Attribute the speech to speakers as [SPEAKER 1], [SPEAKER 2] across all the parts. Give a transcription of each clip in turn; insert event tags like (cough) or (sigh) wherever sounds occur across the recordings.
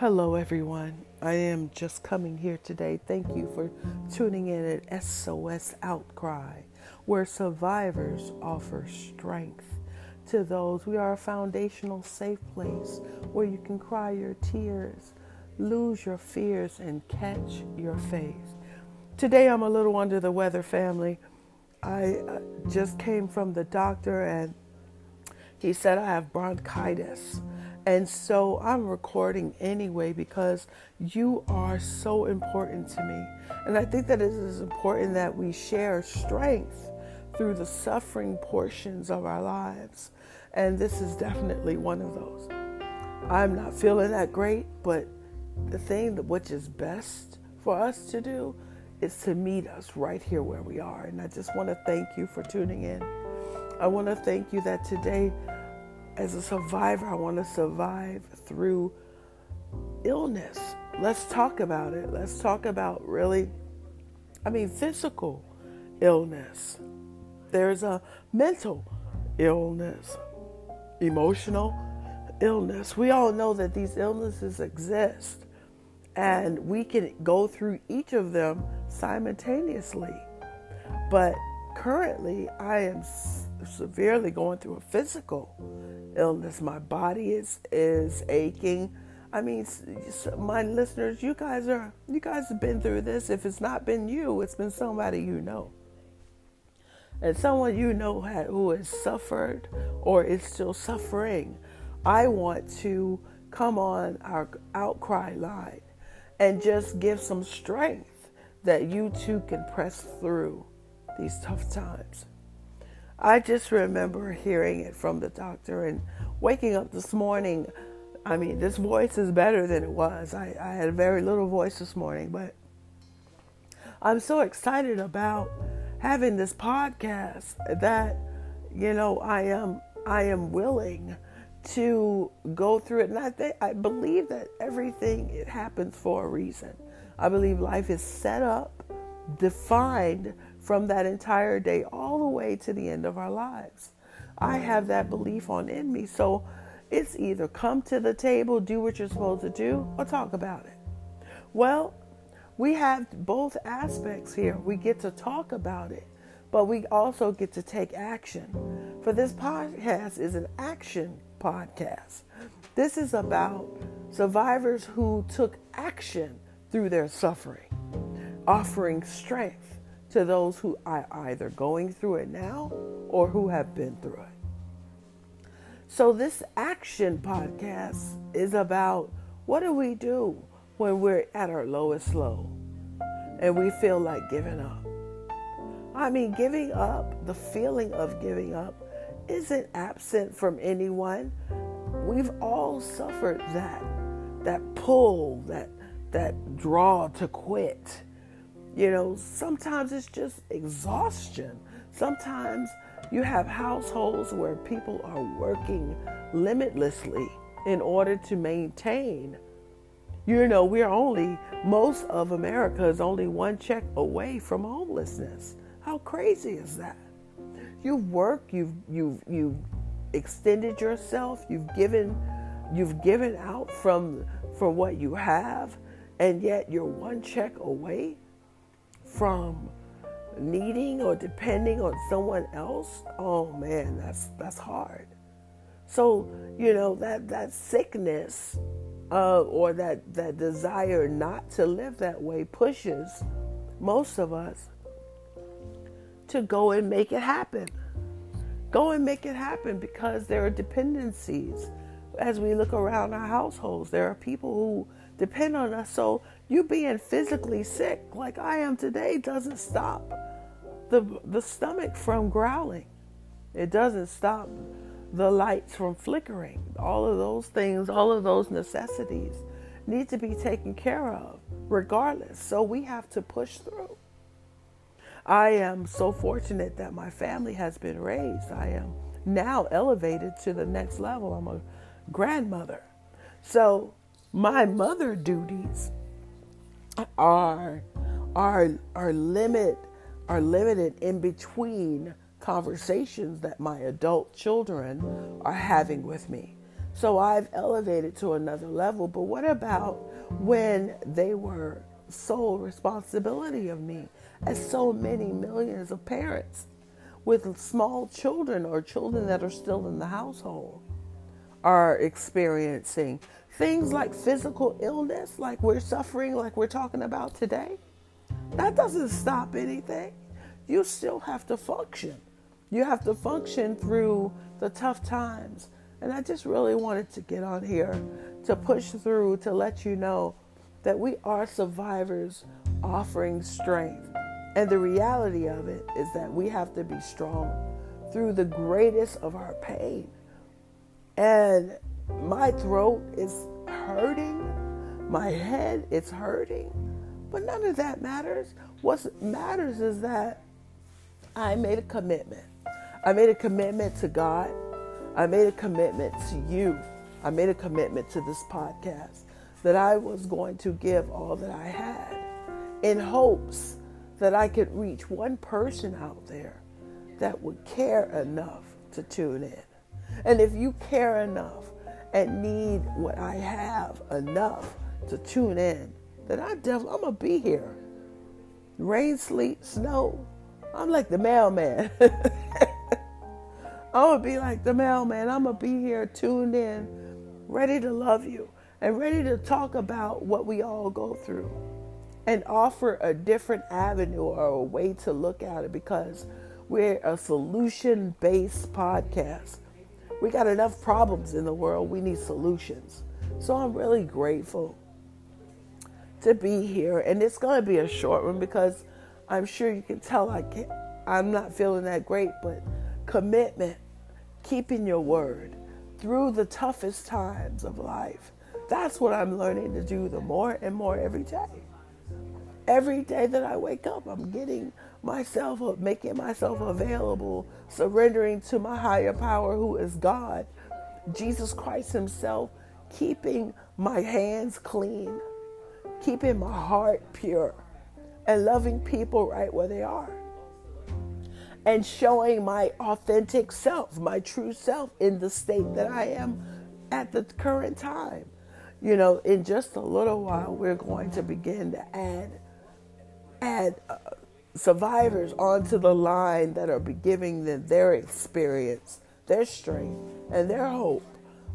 [SPEAKER 1] Hello, everyone. I am just coming here today. Thank you for tuning in at SOS Outcry, where survivors offer strength to those. We are a foundational safe place where you can cry your tears, lose your fears, and catch your faith. Today, I'm a little under the weather, family. I uh, just came from the doctor, and he said I have bronchitis. And so I'm recording anyway because you are so important to me. And I think that it is important that we share strength through the suffering portions of our lives. And this is definitely one of those. I'm not feeling that great, but the thing that which is best for us to do is to meet us right here where we are. And I just want to thank you for tuning in. I want to thank you that today as a survivor, I want to survive through illness. Let's talk about it. Let's talk about really, I mean, physical illness. There's a mental illness, emotional illness. We all know that these illnesses exist, and we can go through each of them simultaneously. But currently, I am severely going through a physical illness. My body is is aching. I mean, my listeners, you guys are you guys have been through this. If it's not been you, it's been somebody you know, and someone you know who has suffered or is still suffering. I want to come on our outcry line and just give some strength that you too can press through these tough times. I just remember hearing it from the doctor and waking up this morning. I mean, this voice is better than it was. I, I had a very little voice this morning, but I'm so excited about having this podcast that you know I am I am willing to go through it, and I think I believe that everything it happens for a reason. I believe life is set up, defined from that entire day all the way to the end of our lives. I have that belief on in me. So it's either come to the table, do what you're supposed to do, or talk about it. Well, we have both aspects here. We get to talk about it, but we also get to take action. For this podcast is an action podcast. This is about survivors who took action through their suffering, offering strength to those who are either going through it now or who have been through it. So, this action podcast is about what do we do when we're at our lowest low and we feel like giving up. I mean, giving up, the feeling of giving up, isn't absent from anyone. We've all suffered that, that pull, that that draw to quit you know, sometimes it's just exhaustion. Sometimes you have households where people are working limitlessly in order to maintain. You know, we're only, most of America is only one check away from homelessness. How crazy is that? You've worked, you've, you've, you've extended yourself, you've given, you've given out from, from what you have, and yet you're one check away from needing or depending on someone else, oh man, that's that's hard. So you know that that sickness uh, or that that desire not to live that way pushes most of us to go and make it happen. Go and make it happen because there are dependencies. As we look around our households, there are people who depend on us. So you being physically sick like I am today doesn't stop the the stomach from growling. It doesn't stop the lights from flickering. All of those things, all of those necessities need to be taken care of regardless. So we have to push through. I am so fortunate that my family has been raised. I am now elevated to the next level. I'm a grandmother. So my mother duties are are are limit are limited in between conversations that my adult children are having with me. So I've elevated to another level. But what about when they were sole responsibility of me, as so many millions of parents with small children or children that are still in the household are experiencing things like physical illness, like we're suffering, like we're talking about today? That doesn't stop anything. You still have to function. You have to function through the tough times. And I just really wanted to get on here to push through to let you know that we are survivors offering strength. And the reality of it is that we have to be strong through the greatest of our pain. And my throat is hurting, my head is hurting, but none of that matters. What matters is that I made a commitment. I made a commitment to God. I made a commitment to you. I made a commitment to this podcast that I was going to give all that I had in hopes that I could reach one person out there that would care enough to tune in. And if you care enough and need what I have enough to tune in, then I definitely I'm gonna be here. Rain, sleet, snow. I'm like the mailman. (laughs) I'm gonna be like the mailman. I'm gonna be here tuned in, ready to love you and ready to talk about what we all go through and offer a different avenue or a way to look at it because we're a solution based podcast. We got enough problems in the world, we need solutions. So I'm really grateful to be here, and it's going to be a short one because I'm sure you can tell I can't, I'm not feeling that great, but commitment, keeping your word through the toughest times of life that's what I'm learning to do the more and more every day. Every day that I wake up, I'm getting myself making myself available, surrendering to my higher power who is God, Jesus Christ Himself, keeping my hands clean, keeping my heart pure, and loving people right where they are. And showing my authentic self, my true self, in the state that I am at the current time you know, in just a little while, we're going to begin to add add uh, survivors onto the line that are giving them their experience, their strength, and their hope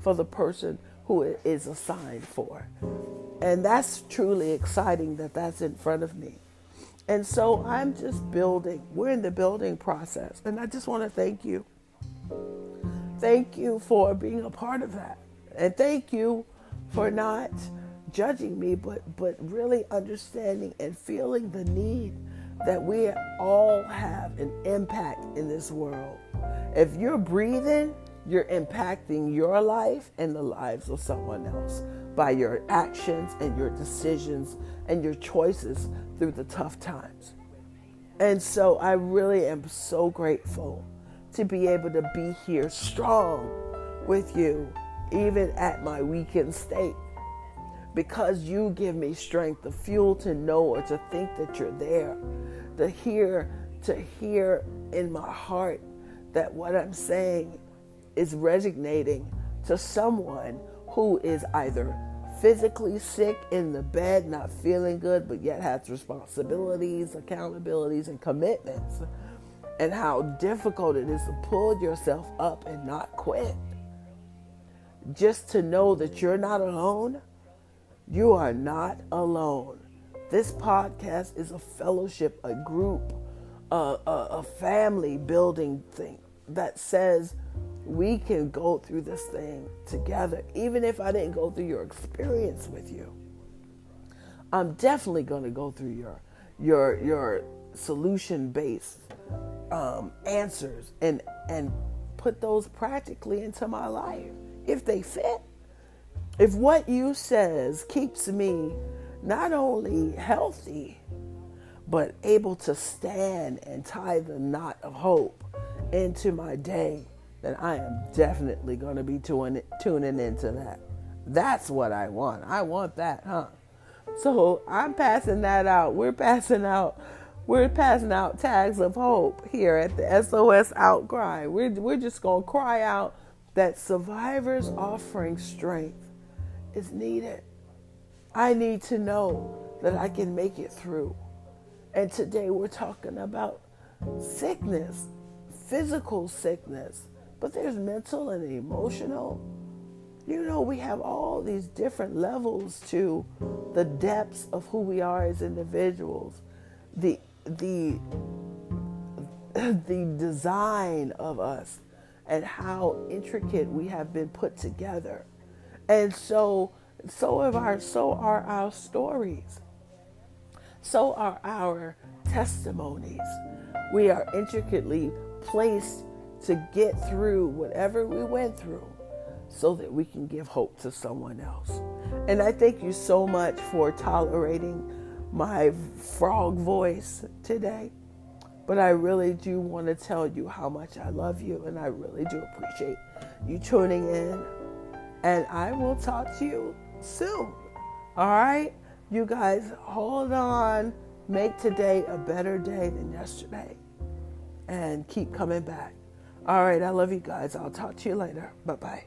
[SPEAKER 1] for the person who it is assigned for. And that's truly exciting that that's in front of me. And so I'm just building. We're in the building process. And I just want to thank you. Thank you for being a part of that. And thank you for not judging me, but but really understanding and feeling the need that we all have an impact in this world. If you're breathing, you're impacting your life and the lives of someone else by your actions and your decisions and your choices through the tough times. And so I really am so grateful to be able to be here strong with you even at my weakened state. Because you give me strength, the fuel to know or to think that you're there, to hear, to hear in my heart that what I'm saying is resonating to someone who is either physically sick in the bed, not feeling good, but yet has responsibilities, accountabilities, and commitments, and how difficult it is to pull yourself up and not quit just to know that you're not alone. You are not alone. This podcast is a fellowship, a group, a, a, a family building thing that says we can go through this thing together. Even if I didn't go through your experience with you, I'm definitely going to go through your your your solution based um, answers and and put those practically into my life if they fit. If what you says keeps me not only healthy, but able to stand and tie the knot of hope into my day, then I am definitely going to be tuning, tuning into that. That's what I want. I want that, huh? So I'm passing that out. We're passing out. We're passing out tags of hope here at the SOS Outcry. We're, we're just going to cry out that survivors offering strength is needed. I need to know that I can make it through. And today we're talking about sickness, physical sickness, but there's mental and emotional. You know, we have all these different levels to the depths of who we are as individuals. The the the design of us and how intricate we have been put together. And so so of our so are our stories. So are our testimonies. We are intricately placed to get through whatever we went through so that we can give hope to someone else. And I thank you so much for tolerating my frog voice today. But I really do want to tell you how much I love you and I really do appreciate you tuning in. And I will talk to you soon. All right? You guys, hold on. Make today a better day than yesterday. And keep coming back. All right. I love you guys. I'll talk to you later. Bye bye.